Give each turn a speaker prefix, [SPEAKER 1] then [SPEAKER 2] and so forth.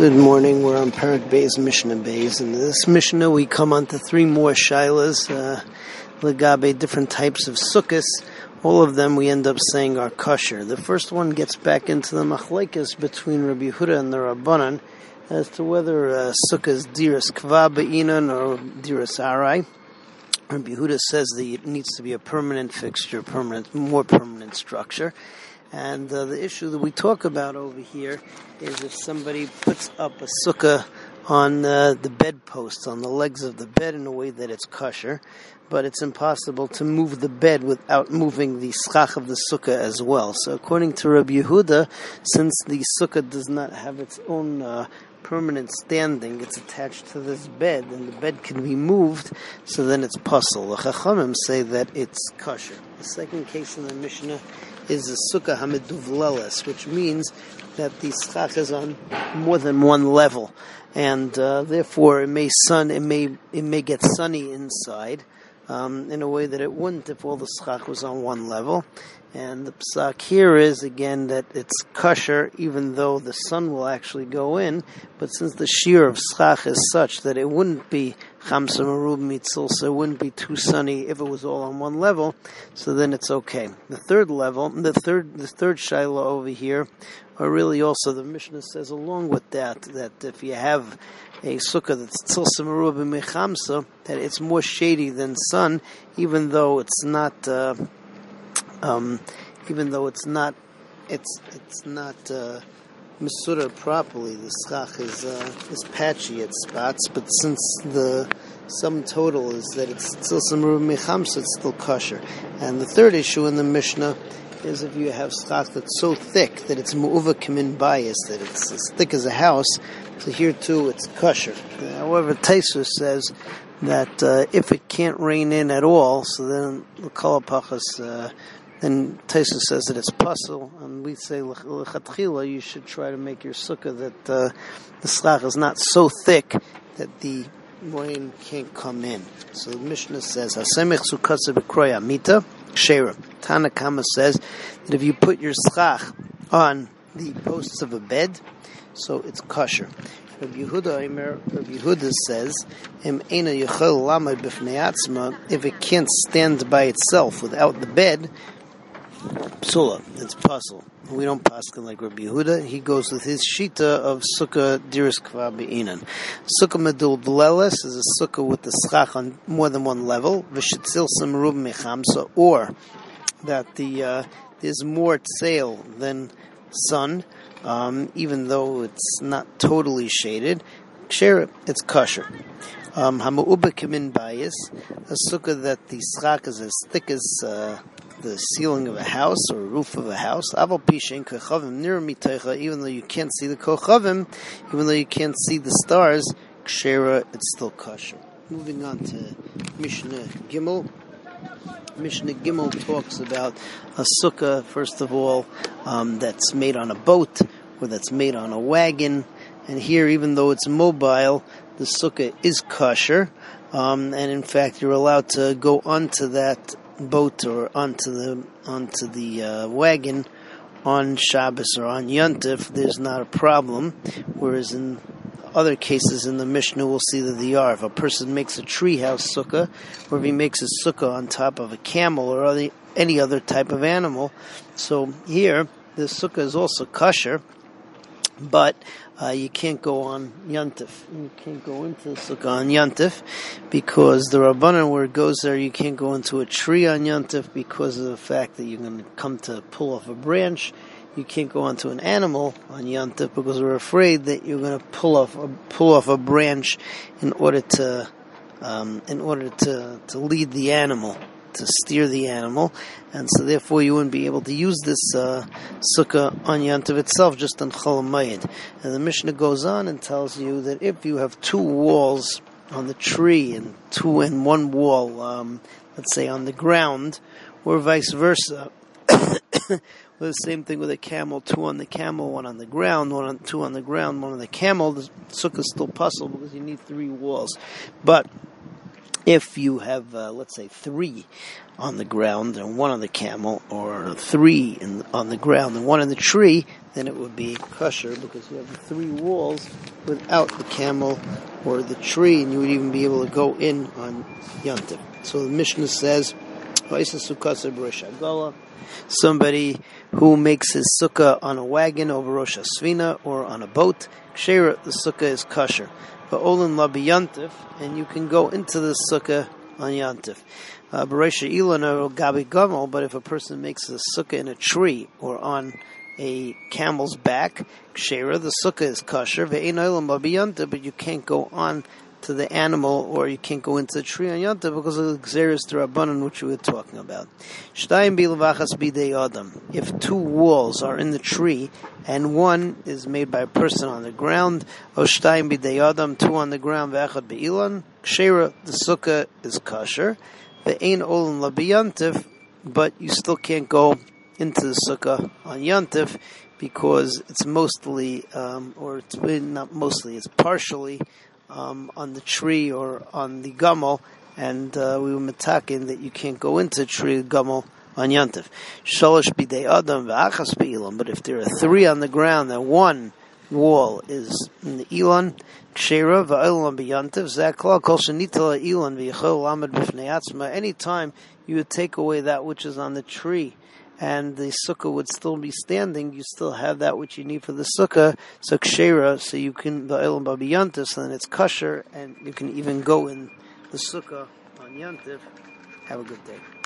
[SPEAKER 1] Good morning. We're on Parak Bay's Mishnah Bays. In this Mishnah, we come on to three more shilas, uh, legabe, different types of sukkahs. All of them we end up saying are kosher. The first one gets back into the machlekes between Rabbi Yehuda and the Rabbanan as to whether uh, sukkah is diras kva be'inan or diras arai. Rabbi Yehuda says that it needs to be a permanent fixture, permanent, more permanent structure. And uh, the issue that we talk about over here is if somebody puts up a sukkah on uh, the bedpost, on the legs of the bed in a way that it's kosher, but it's impossible to move the bed without moving the schach of the sukkah as well. So according to Rabbi Yehuda, since the sukkah does not have its own uh, permanent standing, it's attached to this bed, and the bed can be moved, so then it's pasul. The Chachamim say that it's kosher. The second case in the Mishnah is a sukkah hamiduvleles, which means that the schach is on more than one level, and uh, therefore it may sun, it may it may get sunny inside. Um, in a way that it wouldn't if all the schach was on one level. And the psak here is again that it's kosher, even though the sun will actually go in. But since the shear of schach is such that it wouldn't be chamsa marub mitzil, wouldn't be too sunny if it was all on one level. So then it's okay. The third level, the third, the third shiloh over here, are really also the Mishnah says along with that that if you have a sukkah that's tzilsa marub mechamsa, that it's more shady than sun, even though it's not. Uh, um, even though it's not, it's it's not uh, misura properly. The schach is uh, is patchy at spots, but since the sum total is that it's still some mechamsa, it's still kosher. And the third issue in the Mishnah is if you have schach that's so thick that it's mu'uva kamin bias, that it's as thick as a house, so here too it's kosher. However, Taisus says that uh, if it can't rain in at all, so then the kalapachas uh, then Taisa says that it's pasul, and we say lechatchila. You should try to make your sukkah that uh, the schach is not so thick that the rain can't come in. So the Mishnah says hasemich sukkasa b'kroya mita shera. Tanna Kamma says that if you put your schach on the posts of a bed, so it's kosher. Rabbi Yehuda, Rabbi Yehuda says, if it can't stand by itself without the bed, psula. It's pasul. We don't paskin like Rabbi Yehuda. He goes with his shita of sukkah diris kva be'inan. Sukkah medul bleles is a sukkah with the schach on more than one level. V'shitzil samrub mechamsa, or that the uh, there's more tsail than sun, um, even though it's not totally shaded. Share it's kosher. Um, Hamu'uba kamin bayis, a sukkah that the schach is as thick as uh, the ceiling of a house or roof of a house. Aval pishin kochavim even though you can't see the kochavim, even though you can't see the stars, kshera, it's still kosher. Moving on to Mishnah Gimel. Mishnah Gimel talks about a sukkah, first of all, um, that's made on a boat or that's made on a wagon. And here, even though it's mobile, the sukkah is kosher. Um, and in fact, you're allowed to go onto that boat or onto the onto the uh, wagon on Shabbos or on Yontif, there's not a problem. Whereas in other cases in the Mishnah, we'll see that the are. If a person makes a treehouse sukkah, or if he makes a sukkah on top of a camel or other, any other type of animal, so here the sukkah is also kosher but uh, you can't go on Yantif. You can't go into the sukkah on Yantif because the Rabbanan, where it goes there, you can't go into a tree on Yantif because of the fact that you're going to come to pull off a branch. You can't go onto an animal on Yantif because we're afraid that you're going to pull off a, pull off a branch in order to um, in order to, to lead the animal to steer the animal, and so therefore you wouldn't be able to use this uh, sukkah on Yantav itself, just on Chol Mayid. And the Mishnah goes on and tells you that if you have two walls on the tree and two and one wall, um, let's say on the ground, or vice versa. the same thing with a camel, two on the camel, one on the ground, one on two on the ground, one on the camel. The sukkah is still possible because you need three walls. But if you have, uh, let's say, three on the ground and one on the camel, or three in, on the ground and one in the tree, then it would be kosher because you have three walls without the camel or the tree, and you would even be able to go in on Yantiv. So the Mishnah says, somebody who makes his sukkah on a wagon over Rosh Hasvina or on a boat, Kshera, the sukkah is kosher. But Olin Labi Yantif, and you can go into the sukkah on Yantif. Uh, Beresha Ilan Gabi Gomel, but if a person makes a sukkah in a tree or on a camel's back, Kshera, the sukkah is kosher, but you can't go on to the animal or you can't go into the tree on Yonta because of the Xeris Rabbanon, which we were talking about. If two walls are in the tree and one is made by a person on the ground, or Adam, two on the ground, V'echad Be'ilan, Kshera, the sukkah is kosher, Ve'ein Olin Labiyantiv, but you still can't go into the sukkah on Yantif because it's mostly, um, or it's not mostly, it's partially um, on the tree or on the gummel, and uh, we were metakin that you can't go into tree gummel on Yantif. Shalosh bidei adam v'achas be'ilam. But if there are three on the ground, and one wall is in the ilan, kshera v'olam b'yantiv zakla kol shenitala ilan v'yichol lamed b'fnei atzma. Anytime you would take away that which is on the tree and the sukkah would still be standing, you still have that which you need for the sukkah, so so you can, the elam babiyantis, and then it's kosher, and you can even go in the sukkah on yantiv. Have a good day.